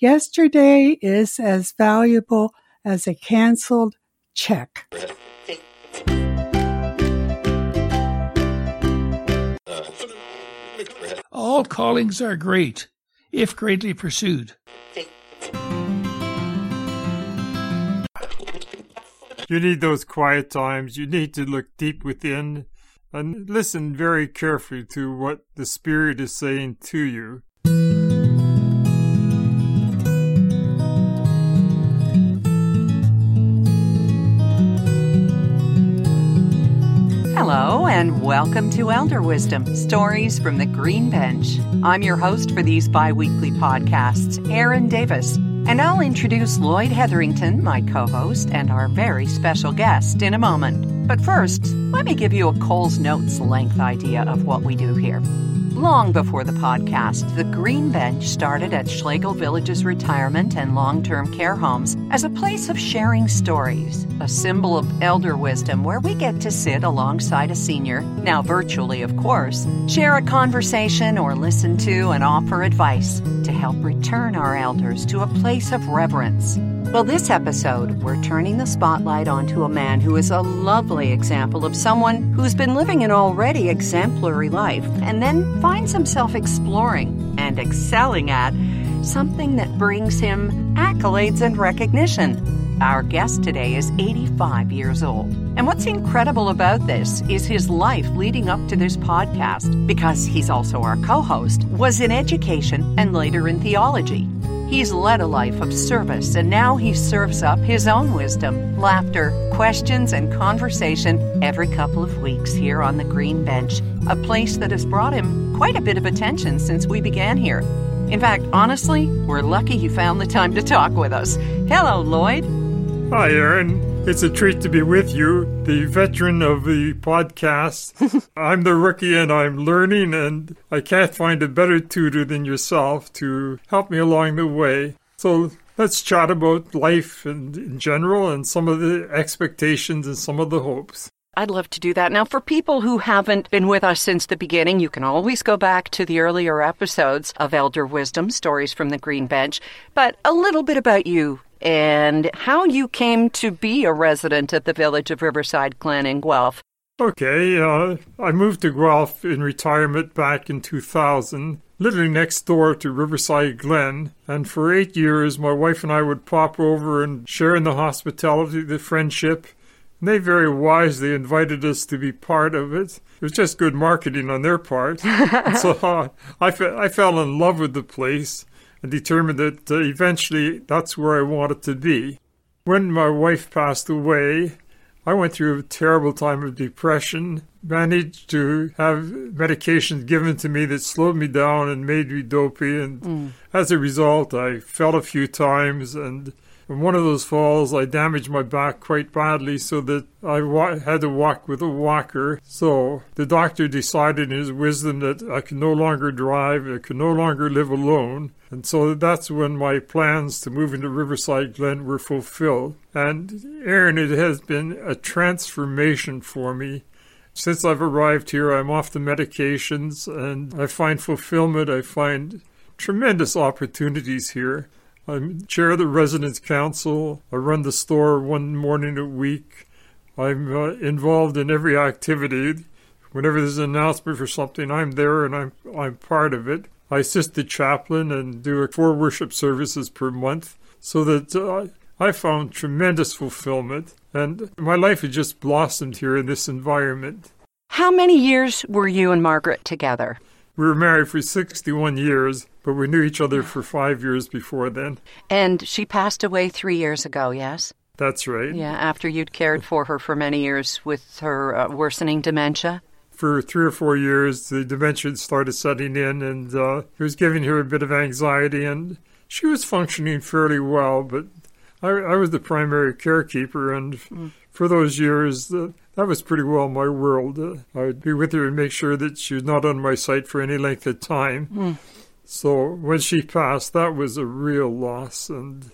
Yesterday is as valuable as a canceled check. All callings are great, if greatly pursued. You need those quiet times. You need to look deep within and listen very carefully to what the Spirit is saying to you. And welcome to Elder Wisdom Stories from the Green Bench. I'm your host for these bi weekly podcasts, Erin Davis, and I'll introduce Lloyd Hetherington, my co host, and our very special guest in a moment. But first, let me give you a Coles Notes length idea of what we do here. Long before the podcast, the Green Bench started at Schlegel Village's retirement and long term care homes as a place of sharing stories, a symbol of elder wisdom where we get to sit alongside a senior, now virtually, of course, share a conversation or listen to and offer advice to help return our elders to a place of reverence. Well, this episode, we're turning the spotlight onto a man who is a lovely example of someone who's been living an already exemplary life and then finds himself exploring and excelling at something that brings him accolades and recognition. Our guest today is 85 years old. And what's incredible about this is his life leading up to this podcast, because he's also our co host, was in education and later in theology. He's led a life of service, and now he serves up his own wisdom, laughter, questions, and conversation every couple of weeks here on the Green Bench, a place that has brought him quite a bit of attention since we began here. In fact, honestly, we're lucky he found the time to talk with us. Hello, Lloyd. Hi, Erin. It's a treat to be with you, the veteran of the podcast. I'm the rookie and I'm learning, and I can't find a better tutor than yourself to help me along the way. So let's chat about life and in general and some of the expectations and some of the hopes. I'd love to do that. Now, for people who haven't been with us since the beginning, you can always go back to the earlier episodes of Elder Wisdom, Stories from the Green Bench. But a little bit about you, and how you came to be a resident at the village of Riverside Glen in Guelph. Okay, uh, I moved to Guelph in retirement back in 2000, living next door to Riverside Glen, and for eight years my wife and I would pop over and share in the hospitality, the friendship. And they very wisely invited us to be part of it. It was just good marketing on their part. so uh, I, fe- I fell in love with the place and determined that uh, eventually that's where I wanted to be. When my wife passed away, I went through a terrible time of depression, managed to have medications given to me that slowed me down and made me dopey. And mm. as a result, I fell a few times and in one of those falls, I damaged my back quite badly so that I wa- had to walk with a walker. So the doctor decided in his wisdom that I could no longer drive, I could no longer live alone. And so that's when my plans to move into Riverside Glen were fulfilled. And Erin, it has been a transformation for me. Since I've arrived here, I'm off the medications and I find fulfillment. I find tremendous opportunities here. I'm chair of the residence council. I run the store one morning a week. I'm uh, involved in every activity. Whenever there's an announcement for something, I'm there and I'm I'm part of it. I assist the chaplain and do four worship services per month, so that uh, I found tremendous fulfillment. And my life has just blossomed here in this environment. How many years were you and Margaret together? We were married for 61 years, but we knew each other for five years before then. And she passed away three years ago, yes? That's right. Yeah, after you'd cared for her for many years with her uh, worsening dementia? For three or four years, the dementia started setting in, and uh, it was giving her a bit of anxiety, and she was functioning fairly well, but I, I was the primary carekeeper, and mm. For those years, uh, that was pretty well my world. Uh, I'd be with her and make sure that she was not on my sight for any length of time. Mm. So when she passed, that was a real loss, and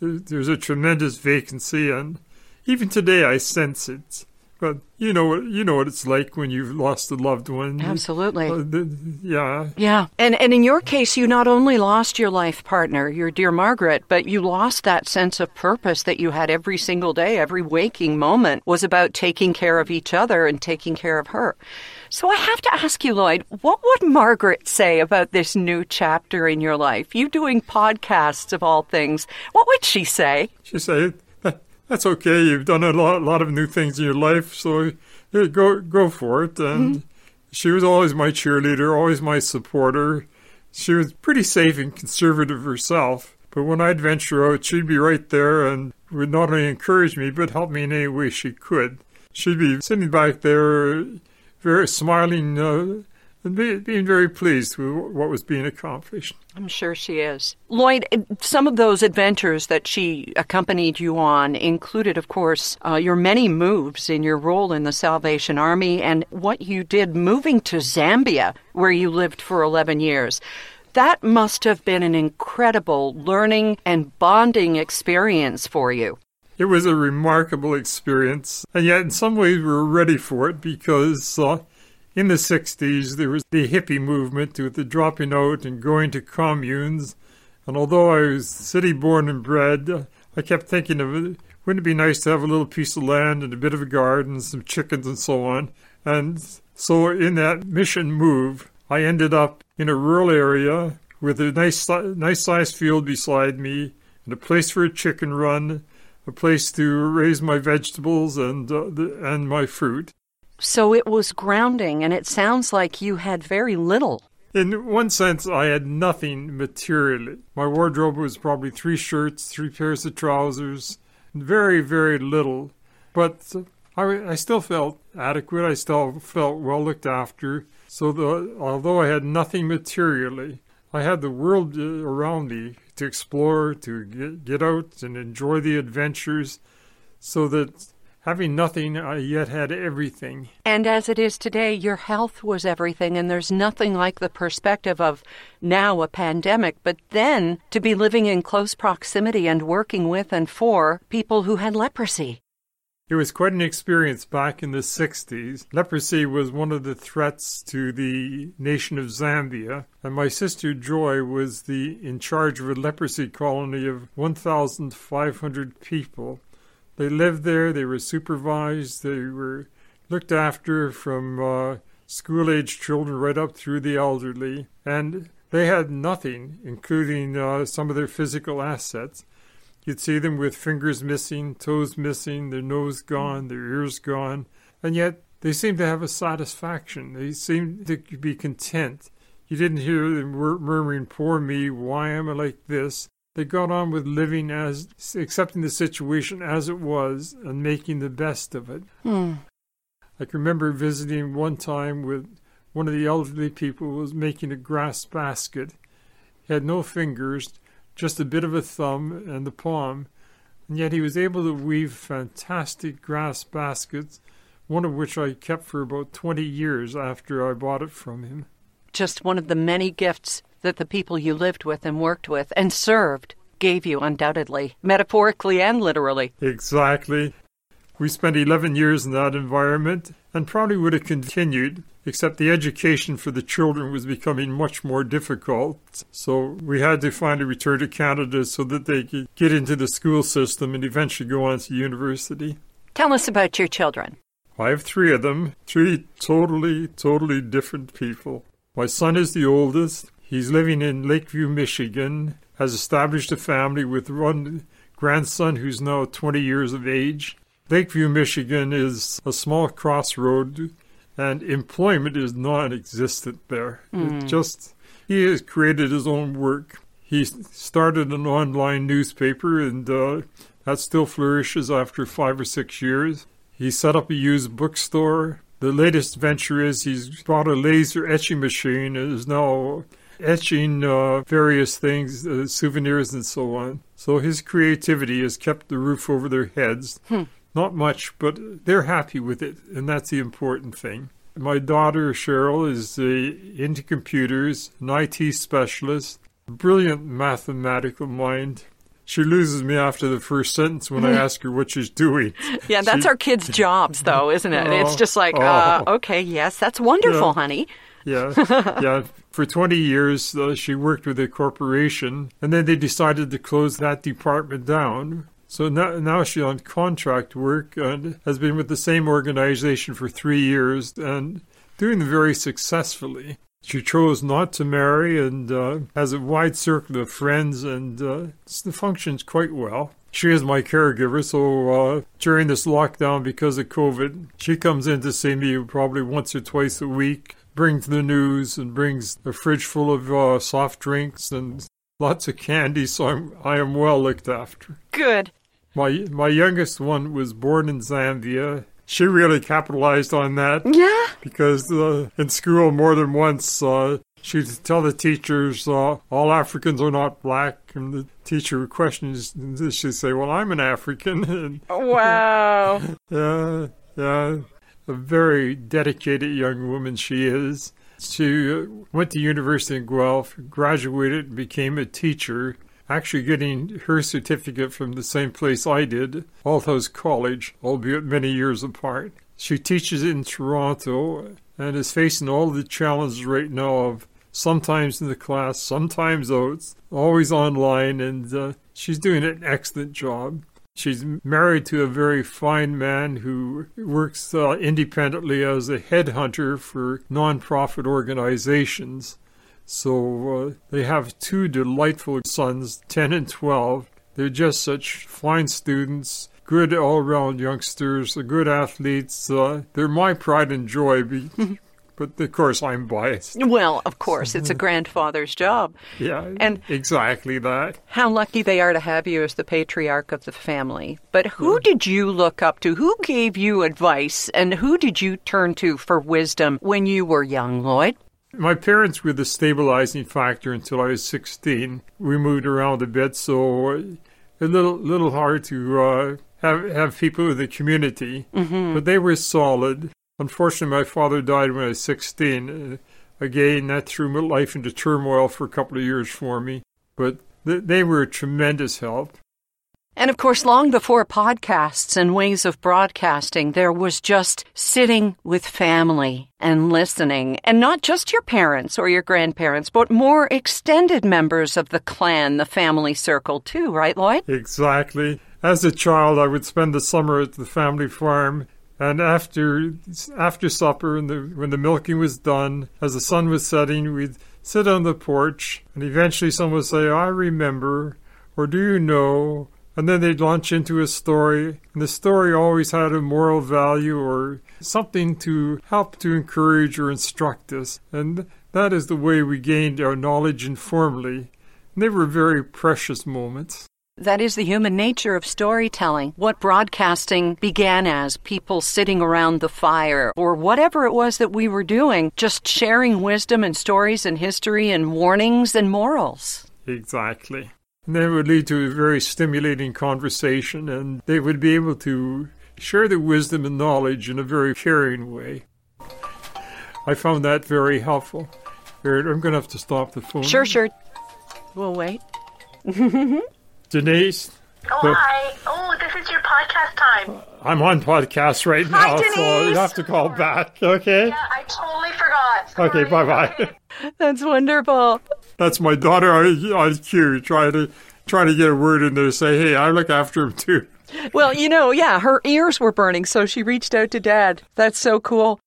there, there's a tremendous vacancy, and even today I sense it. But you know what you know what it's like when you've lost a loved one. Absolutely. Uh, yeah. Yeah. And and in your case you not only lost your life partner, your dear Margaret, but you lost that sense of purpose that you had every single day, every waking moment was about taking care of each other and taking care of her. So I have to ask you, Lloyd, what would Margaret say about this new chapter in your life? You doing podcasts of all things. What would she say? She said, "That- "That's okay. You've done a lot, lot of new things in your life, so yeah, go go for it." And she was always my cheerleader, always my supporter. She was pretty safe and conservative herself, but when I'd venture out, she'd be right there and would not only encourage me but help me in any way she could. She'd be sitting back there, very smiling, uh, and be, being very pleased with what was being accomplished. I'm sure she is. Lloyd, some of those adventures that she accompanied you on included, of course, uh, your many moves in your role in the Salvation Army and what you did moving to Zambia, where you lived for 11 years. That must have been an incredible learning and bonding experience for you. It was a remarkable experience, and yet in some ways we were ready for it because uh, in the 60s there was the hippie movement with the dropping out and going to communes. And although I was city born and bred, I kept thinking of it. Wouldn't it be nice to have a little piece of land and a bit of a garden, some chickens and so on? And so in that mission move, I ended up in a rural area with a nice, nice sized field beside me and a place for a chicken run, a place to raise my vegetables and uh, the, and my fruit. So it was grounding, and it sounds like you had very little. In one sense, I had nothing materially. My wardrobe was probably three shirts, three pairs of trousers, very, very little. But I, I still felt adequate. I still felt well looked after. So, the, although I had nothing materially, I had the world uh, around me to explore, to get, get out and enjoy the adventures, so that having nothing, I yet had everything. And as it is today, your health was everything, and there's nothing like the perspective of now a pandemic, but then to be living in close proximity and working with and for people who had leprosy. It was quite an experience back in the 60s. Leprosy was one of the threats to the nation of Zambia, and my sister Joy was the in charge of a leprosy colony of 1,500 people. They lived there, they were supervised, they were looked after from uh, school age children right up through the elderly, and they had nothing, including uh, some of their physical assets. You'd see them with fingers missing, toes missing, their nose gone, their ears gone, and yet they seemed to have a satisfaction. They seemed to be content. You didn't hear them murmuring, Poor me, why am I like this? They got on with living as, accepting the situation as it was and making the best of it. Hmm. I can remember visiting one time with one of the elderly people who was making a grass basket. He had no fingers, just a bit of a thumb and the palm, and yet he was able to weave fantastic grass baskets, one of which I kept for about 20 years after I bought it from him. Just one of the many gifts that the people you lived with and worked with and served gave you, undoubtedly, metaphorically and literally. Exactly. We spent 11 years in that environment and probably would have continued, except the education for the children was becoming much more difficult. So we had to find a return to Canada so that they could get into the school system and eventually go on to university. Tell us about your children. I have three of them, three totally, totally different people. My son is the oldest. He's living in Lakeview, Michigan, has established a family with one grandson who's now 20 years of age. Lakeview, Michigan is a small crossroad, and employment is non existent there. It just, he has created his own work. He started an online newspaper, and uh, that still flourishes after five or six years. He set up a used bookstore. The latest venture is he's bought a laser etching machine and is now etching uh, various things, uh, souvenirs, and so on. So his creativity has kept the roof over their heads. Not much, but they're happy with it, and that's the important thing. My daughter Cheryl is uh, into computers, an IT specialist, brilliant mathematical mind. she loses me after the first sentence when I ask her what she's doing. Yeah, that's She- our kids' jobs, though, isn't it? it's Oh, just like, uh, oh. okay, yes, that's wonderful, Yeah. honey. Yeah, yeah. For 20 years, uh, she worked with a corporation, and then they decided to close that department down. So now, now she's on contract work and has been with the same organization for three years and doing very successfully. She chose not to marry and uh, has a wide circle of friends and uh, functions quite well. She is my caregiver, so uh, during this lockdown because of COVID, she comes in to see me probably once or twice a week, brings the news and brings a fridge full of uh, soft drinks and lots of candy, so I'm, I am well looked after. Good. My, my youngest one was born in Zambia. She really capitalized on that Yeah. because uh, in school more than once uh, she'd tell the teachers uh, all Africans are not black, and the teacher would question, and she'd say, "Well, I'm an African." and Wow. yeah, yeah, a very dedicated young woman she is. She went to University in Guelph, graduated, and became a teacher. Actually, getting her certificate from the same place I did, Althouse College, albeit many years apart. She teaches in Toronto and is facing all the challenges right now of sometimes in the class, sometimes out, always online, and uh, she's doing an excellent job. She's married to a very fine man who works uh, independently as a headhunter for nonprofit organizations. So uh, they have two delightful sons, 10 and 12. They're just such fine students, good all around youngsters, good athletes. Uh, they're my pride and joy, but of course I'm biased. Well, of course, it's a grandfather's job. Yeah, And- exactly that. How lucky they are to have you as the patriarch of the family. But who did you look up to? Who gave you advice? And who did you turn to for wisdom when you were young, Lloyd? My parents were the stabilizing factor until I was 16. We moved around a bit, so a little little hard to uh, have have people in the community. But they were solid. Unfortunately, my father died when I was 16. Uh, again, that threw my life into turmoil for a couple of years for me. But th- they were a tremendous help. And of course, long before podcasts and ways of broadcasting, there was just sitting with family and listening. And not just your parents or your grandparents, but more extended members of the clan, the family circle, too, right, Lloyd? Exactly. As a child, I would spend the summer at the family farm, and after after supper, and the, when the milking was done, as the sun was setting, we'd sit on the porch, and eventually someone would say, "I remember," or "Do you know?" And then they'd launch into a story, and the story always had a moral value or something to help to encourage or instruct us, and that is the way we gained our knowledge informally. And they were very precious moments. That is the human nature of storytelling. What broadcasting began as people sitting around the fire or whatever it was that we were doing, just sharing wisdom and stories and history and warnings and morals. Exactly. And that would lead to a very stimulating conversation, and they would be able to share their wisdom and knowledge in a very caring way. I found that very helpful. I'm going to have to stop the phone. Sure, sure. We'll wait. Denise, Oh, Well- hi. Oh, this is your podcast time. I'm on podcast right Hi, now, so you have to call back, okay? Yeah, I totally forgot. Okay, bye-bye. That's wonderful. That's my daughter on on cue, trying to trying to get a word in there. Say, hey, I look after him too. Well, you know, yeah, her ears were burning, so she reached out to dad. That's so cool.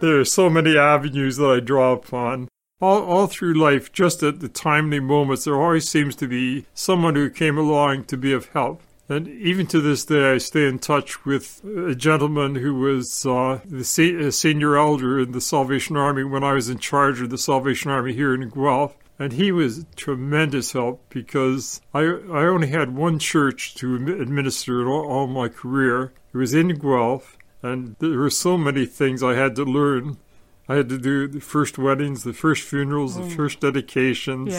There are so many avenues that I draw upon. All, all through life, just at the timely moments, there always seems to be someone who came along to be of help. And even to this day, I stay in touch with a gentleman who was uh, the se- senior elder in the Salvation Army when I was in charge of the Salvation Army here in Guelph. And he was tremendous help because I, I only had one church to administer in all, all my career. It was in Guelph, and there were so many things I had to learn. I had to do the first weddings, the first funerals, the first dedications,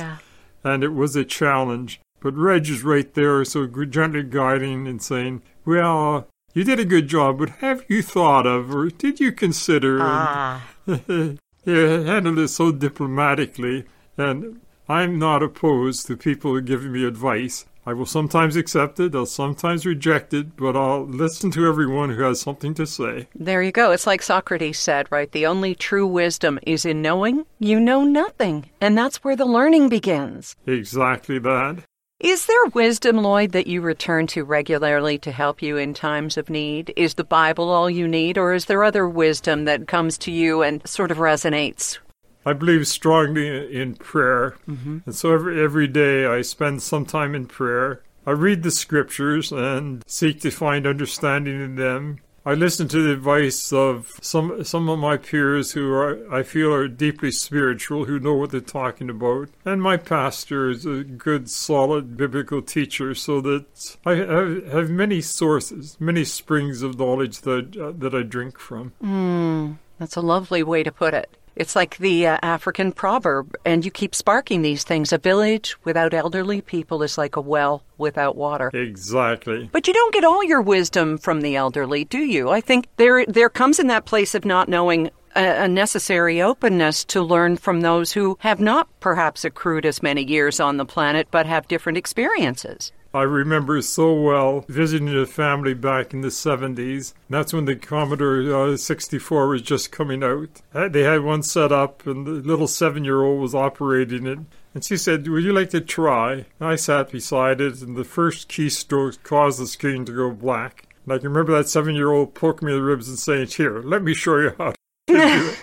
and it was a challenge. But Reg is right there, so gently guiding and saying, "Well, uh, you did a good job, but have you thought of, or did you consider?" Ah. And he handled it so diplomatically, and I'm not opposed to people giving me advice. I will sometimes accept it, I'll sometimes reject it, but I'll listen to everyone who has something to say. There you go. It's like Socrates said, right? The only true wisdom is in knowing you know nothing. And that's where the learning begins. Exactly that. Is there wisdom, Lloyd, that you return to regularly to help you in times of need? Is the Bible all you need, or is there other wisdom that comes to you and sort of resonates I believe strongly in prayer. Mm-hmm. And so every, every day I spend some time in prayer. I read the scriptures and seek to find understanding in them. I listen to the advice of some some of my peers who are I feel are deeply spiritual, who know what they're talking about. And my pastor is a good, solid biblical teacher, so that I have, have many sources, many springs of knowledge that uh, that I drink from. Mm, that's a lovely way to put it. It's like the uh, African proverb, and you keep sparking these things. A village without elderly people is like a well without water. Exactly. But you don't get all your wisdom from the elderly, do you? I think there there comes in that place of not knowing a, a necessary openness to learn from those who have not perhaps accrued as many years on the planet but have different experiences. I remember so well visiting a family back in the 70s. That's when the Commodore uh, 64 was just coming out. Uh, they had one set up, and the little seven year old was operating it. And she said, Would you like to try? And I sat beside it, and the first keystroke caused the screen to go black. And I can remember that seven year old poking me in the ribs and saying, Here, let me show you how to do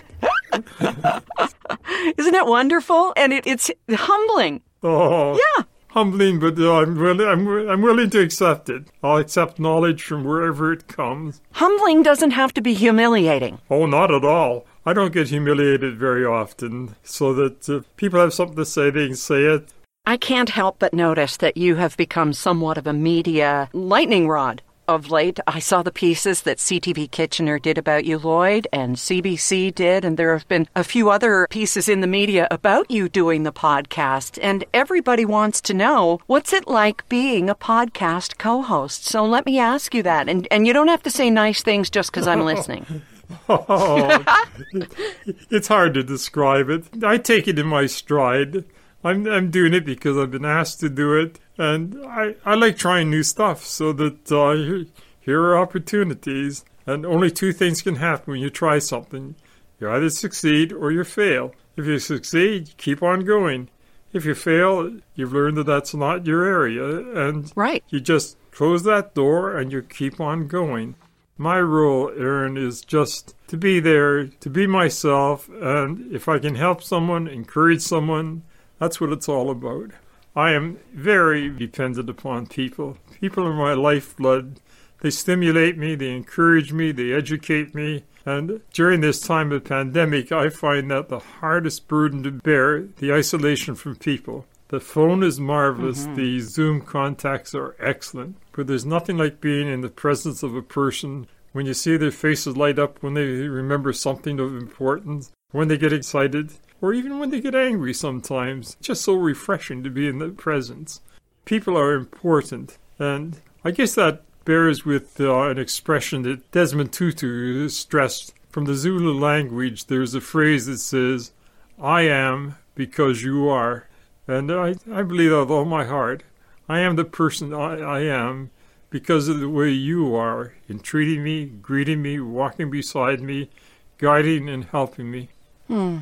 it. Isn't it wonderful? And it, it's humbling. Oh. Yeah humbling, but uh, I'm willing. I'm, I'm willing to accept it. I'll accept knowledge from wherever it comes. Humbling doesn't have to be humiliating. Oh, not at all. I don't get humiliated very often, so that uh, people have something to say, they can say it. I can't help but notice that you have become somewhat of a media lightning rod of late. I saw the pieces that CTV Kitchener did about you, Lloyd, and CBC did, and there have been a few other pieces in the media about you doing the podcast. And everybody wants to know what's it like being a podcast co host? So let me ask you that. And, and you don't have to say nice things just because I'm listening. oh, it's hard to describe it. I take it in my stride. I'm I'm doing it because I've been asked to do it, and I I like trying new stuff. So that uh, here are opportunities, and only two things can happen when you try something: you either succeed or you fail. If you succeed, keep on going. If you fail, you've learned that that's not your area, and right. you just close that door and you keep on going. My role, Erin, is just to be there, to be myself, and if I can help someone, encourage someone, that's what it's all about. I am very dependent upon people. People are my lifeblood. They stimulate me, they encourage me, they educate me. And during this time of pandemic, I find that the hardest burden to bear, the isolation from people. The phone is marvelous, mm-hmm. the Zoom contacts are excellent, but there's nothing like being in the presence of a person when you see their faces light up when they remember something of importance, when they get excited or even when they get angry sometimes. It's just so refreshing to be in the presence. People are important, and I guess that bears with uh, an expression that Desmond Tutu stressed. From the Zulu language, there's a phrase that says, I am because you are. And I, I believe that with all my heart. I am the person I, I am because of the way you are in treating me, greeting me, walking beside me, guiding and helping me. Hmm.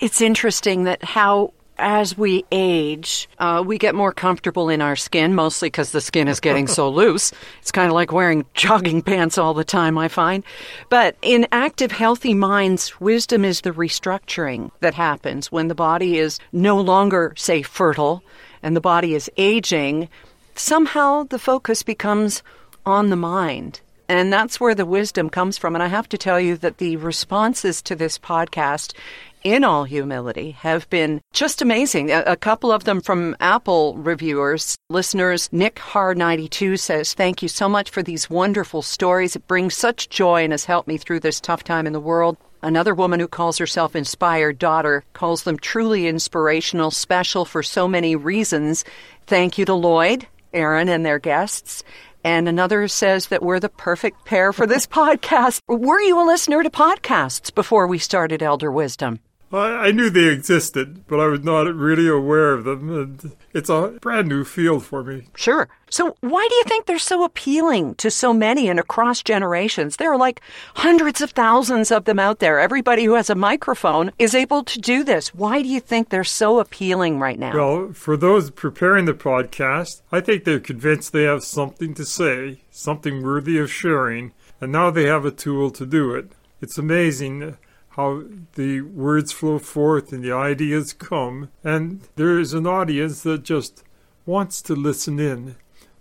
It's interesting that how as we age, uh, we get more comfortable in our skin, mostly because the skin is getting so loose. It's kind of like wearing jogging pants all the time, I find. But in active, healthy minds, wisdom is the restructuring that happens when the body is no longer, say, fertile and the body is aging. Somehow the focus becomes on the mind. And that's where the wisdom comes from. And I have to tell you that the responses to this podcast in all humility, have been just amazing. A, a couple of them from Apple reviewers, listeners. Nick Har92 says, Thank you so much for these wonderful stories. It brings such joy and has helped me through this tough time in the world. Another woman who calls herself Inspired Daughter calls them truly inspirational, special for so many reasons. Thank you to Lloyd, Erin, and their guests. And another says that we're the perfect pair for this podcast. Were you a listener to podcasts before we started Elder Wisdom? I, I knew they existed, but I was not really aware of them. And it's a brand new field for me. Sure. So, why do you think they're so appealing to so many and across generations? There are like hundreds of thousands of them out there. Everybody who has a microphone is able to do this. Why do you think they're so appealing right now? Well, for those preparing the podcast, I think they're convinced they have something to say, something worthy of sharing, and now they have a tool to do it. It's amazing how the words flow forth and the ideas come, and there is an audience that just wants to listen in.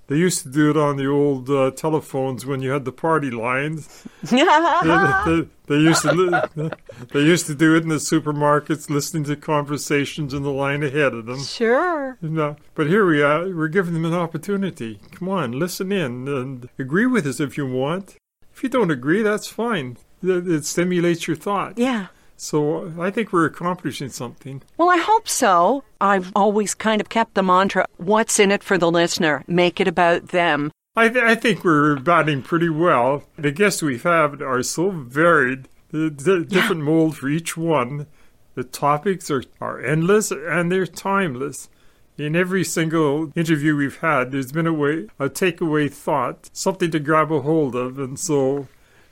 They used to do it on the old uh, telephones when you had the party lines. they, they, they, used to li- they used to do it in the supermarkets, listening to conversations in the line ahead of them. Sure. You know, but here we are. We're giving them an opportunity. Come on, listen in and agree with us if you want. If you don't agree, that's fine. It, it stimulates your thought. Yeah. So I think we're accomplishing something. Well, I hope so. I've always kind of kept the mantra what's in it for the listener? Make it about them. I, th- I think we're batting pretty well. The guests we've had are so varied, the, the different yeah. mold for each one. The topics are, are endless and they're timeless. In every single interview we've had, there's been a way, a takeaway thought, something to grab a hold of. And so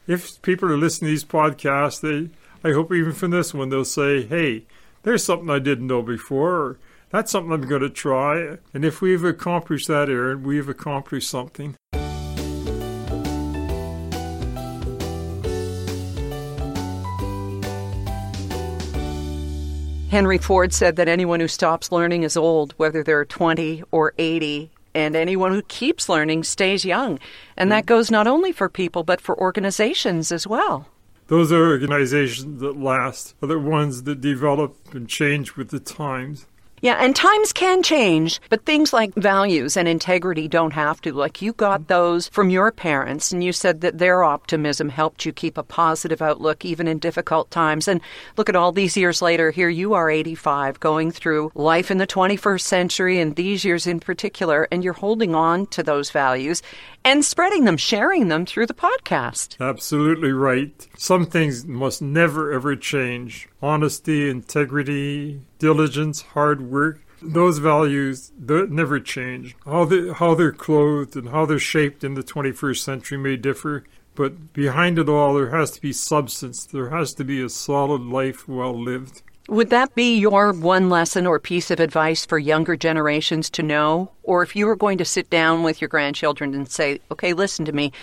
if people are listening to these podcasts, they I hope even from this one they'll say, hey, there's something I didn't know before, or that's something I'm going to try. And if we've accomplished that, Erin, we've accomplished something. Henry Ford said that anyone who stops learning is old, whether they're 20 or 80, and anyone who keeps learning stays young. And that goes not only for people, but for organizations as well. Those are organizations that last, are the ones that develop and change with the times. Yeah, and times can change, but things like values and integrity don't have to. Like you got those from your parents, and you said that their optimism helped you keep a positive outlook even in difficult times. And look at all these years later, here you are 85, going through life in the 21st century and these years in particular, and you're holding on to those values and spreading them, sharing them through the podcast. Absolutely right. Some things must never ever change honesty, integrity, diligence, hard work. Those values never change. How, they, how they're clothed and how they're shaped in the 21st century may differ, but behind it all, there has to be substance. There has to be a solid life well lived. Would that be your one lesson or piece of advice for younger generations to know? Or if you were going to sit down with your grandchildren and say, okay, listen to me,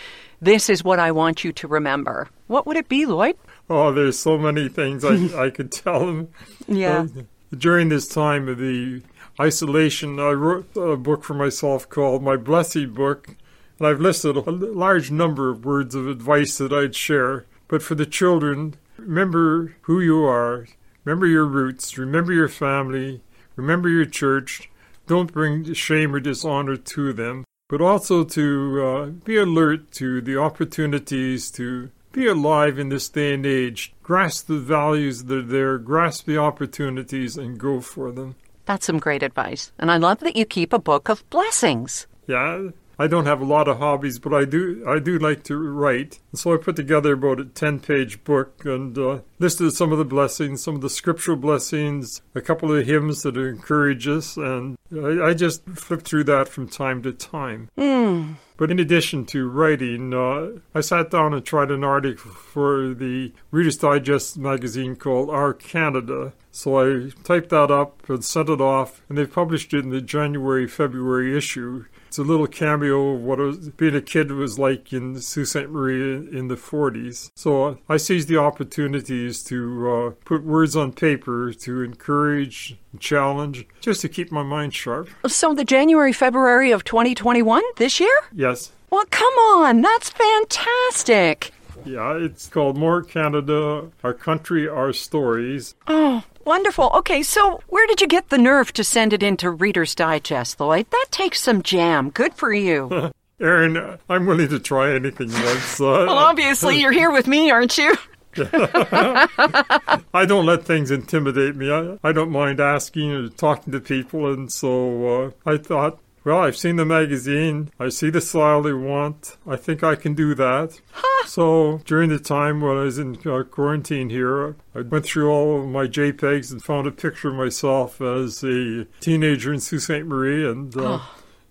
this is what I want you to remember, what would it be, Lloyd? Oh, there's so many things I, I could tell them. Yeah. Uh, during this time of the isolation, I wrote a book for myself called My Blessed Book, and I've listed a large number of words of advice that I'd share. But for the children, remember who you are Remember your roots, remember your family, remember your church. Don't bring shame or dishonor to them, but also to uh, be alert to the opportunities to be alive in this day and age. Grasp the values that are there, grasp the opportunities, and go for them. That's some great advice. And I love that you keep a book of blessings. Yeah, I don't have a lot of hobbies, but I do I do like to write. So I put together about a ten page book and uh, listed some of the blessings, some of the scriptural blessings, a couple of hymns that encourage us, and I, I just flip through that from time to time. Mm. But in addition to writing, uh, I sat down and tried an article for the Reader's Digest magazine called Our Canada. So I typed that up and sent it off, and they published it in the January February issue. It's a little cameo of what was, being a kid was like in Sault Ste. Marie in the 40s. So I seized the opportunities to uh, put words on paper to encourage, challenge, just to keep my mind sharp. So the January, February of 2021, this year? Yes. Well, come on, that's fantastic. Yeah, it's called More Canada, Our Country, Our Stories. Oh, Wonderful. Okay, so where did you get the nerve to send it into Reader's Digest, Lloyd? That takes some jam. Good for you. Erin, I'm willing to try anything once. Uh, well, obviously, you're here with me, aren't you? I don't let things intimidate me. I, I don't mind asking or talking to people, and so uh, I thought, Well, I've seen the magazine. I see the style they want. I think I can do that. So during the time when I was in uh, quarantine here, I went through all of my JPEGs and found a picture of myself as a teenager in Sault Ste. Marie and uh,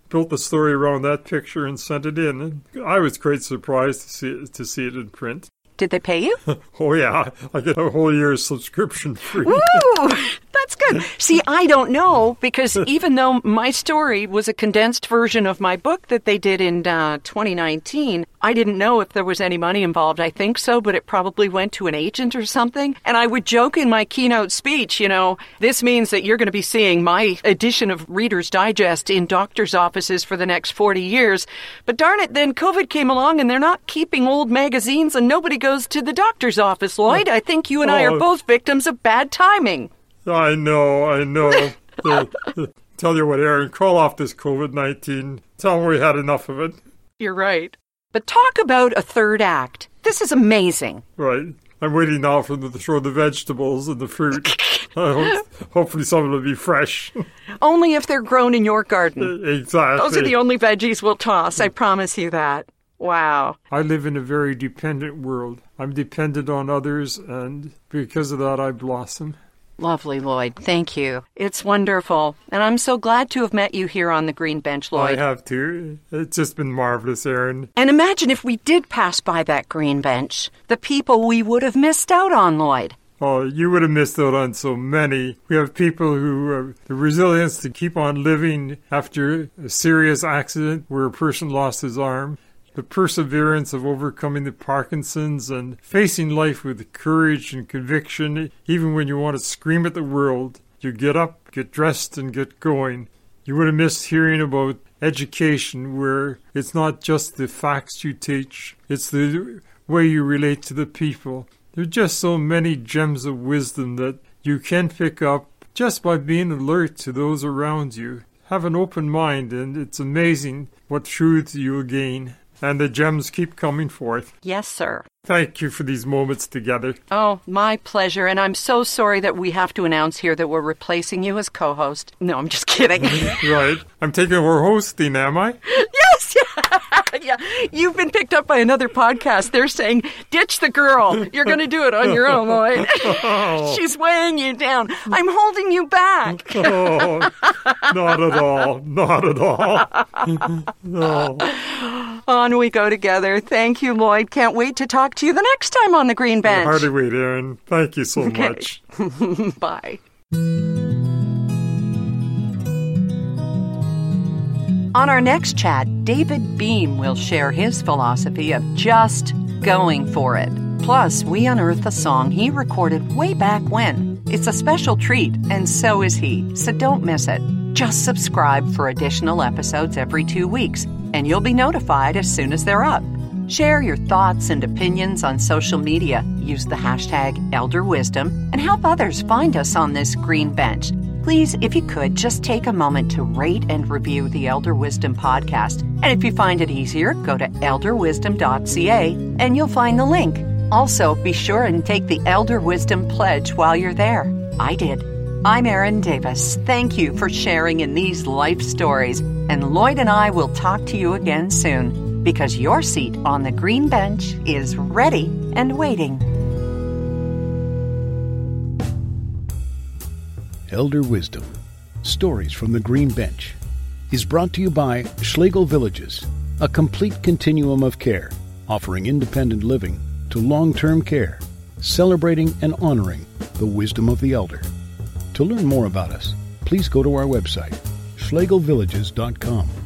built the story around that picture and sent it in. And I was quite surprised to see it, to see it in print. Did they pay you? Oh yeah, I get a whole year's subscription free. Woo! That's good. See, I don't know because even though my story was a condensed version of my book that they did in uh, 2019, I didn't know if there was any money involved. I think so, but it probably went to an agent or something. And I would joke in my keynote speech, you know, this means that you're going to be seeing my edition of Reader's Digest in doctors' offices for the next 40 years. But darn it, then COVID came along and they're not keeping old magazines and nobody goes to the doctor's office, Lloyd. I think you and I are both victims of bad timing. I know, I know. Tell you what, Erin, call off this COVID 19. Tell them we had enough of it. You're right. But talk about a third act. This is amazing. Right. I'm waiting now for them to throw the vegetables and the fruit. Hope, hopefully, some of them will be fresh. Only if they're grown in your garden. exactly. Those are the only veggies we'll toss. I promise you that. Wow. I live in a very dependent world. I'm dependent on others, and because of that, I blossom. Lovely, Lloyd. Thank you. It's wonderful. And I'm so glad to have met you here on the green bench, Lloyd. I have too. It's just been marvelous, Erin. And imagine if we did pass by that green bench, the people we would have missed out on, Lloyd. Oh, you would have missed out on so many. We have people who have the resilience to keep on living after a serious accident where a person lost his arm. The perseverance of overcoming the Parkinson's and facing life with courage and conviction, even when you want to scream at the world. You get up, get dressed, and get going. You would have missed hearing about education, where it's not just the facts you teach, it's the way you relate to the people. There are just so many gems of wisdom that you can pick up just by being alert to those around you. Have an open mind, and it's amazing what truths you'll gain. And the gems keep coming forth. Yes, sir. Thank you for these moments together. Oh, my pleasure. And I'm so sorry that we have to announce here that we're replacing you as co host. No, I'm just kidding. right. I'm taking over hosting, am I? yeah. You've been picked up by another podcast. They're saying, ditch the girl. You're going to do it on your own, Lloyd. Oh. She's weighing you down. I'm holding you back. Oh, not at all. Not at all. No. On we go together. Thank you, Lloyd. Can't wait to talk to you the next time on the green bench. Hardly wait, Erin. Thank you so Okay. much. Bye. On our next chat, David Beam will share his philosophy of just going for it. Plus, we unearth a song he recorded way back when. It's a special treat, and so is he, so don't miss it. Just subscribe for additional episodes every two weeks, and you'll be notified as soon as they're up. Share your thoughts and opinions on social media. Use the hashtag ElderWisdom and help others find us on this green bench. Please, if you could, just take a moment to rate and review the Elder Wisdom podcast. And if you find it easier, go to elderwisdom.ca and you'll find the link. Also, be sure and take the Elder Wisdom Pledge while you're there. I did. I'm Erin Davis. Thank you for sharing in these life stories. And Lloyd and I will talk to you again soon because your seat on the green bench is ready and waiting. Elder Wisdom Stories from the Green Bench is brought to you by Schlegel Villages, a complete continuum of care, offering independent living to long term care, celebrating and honoring the wisdom of the elder. To learn more about us, please go to our website, schlegelvillages.com.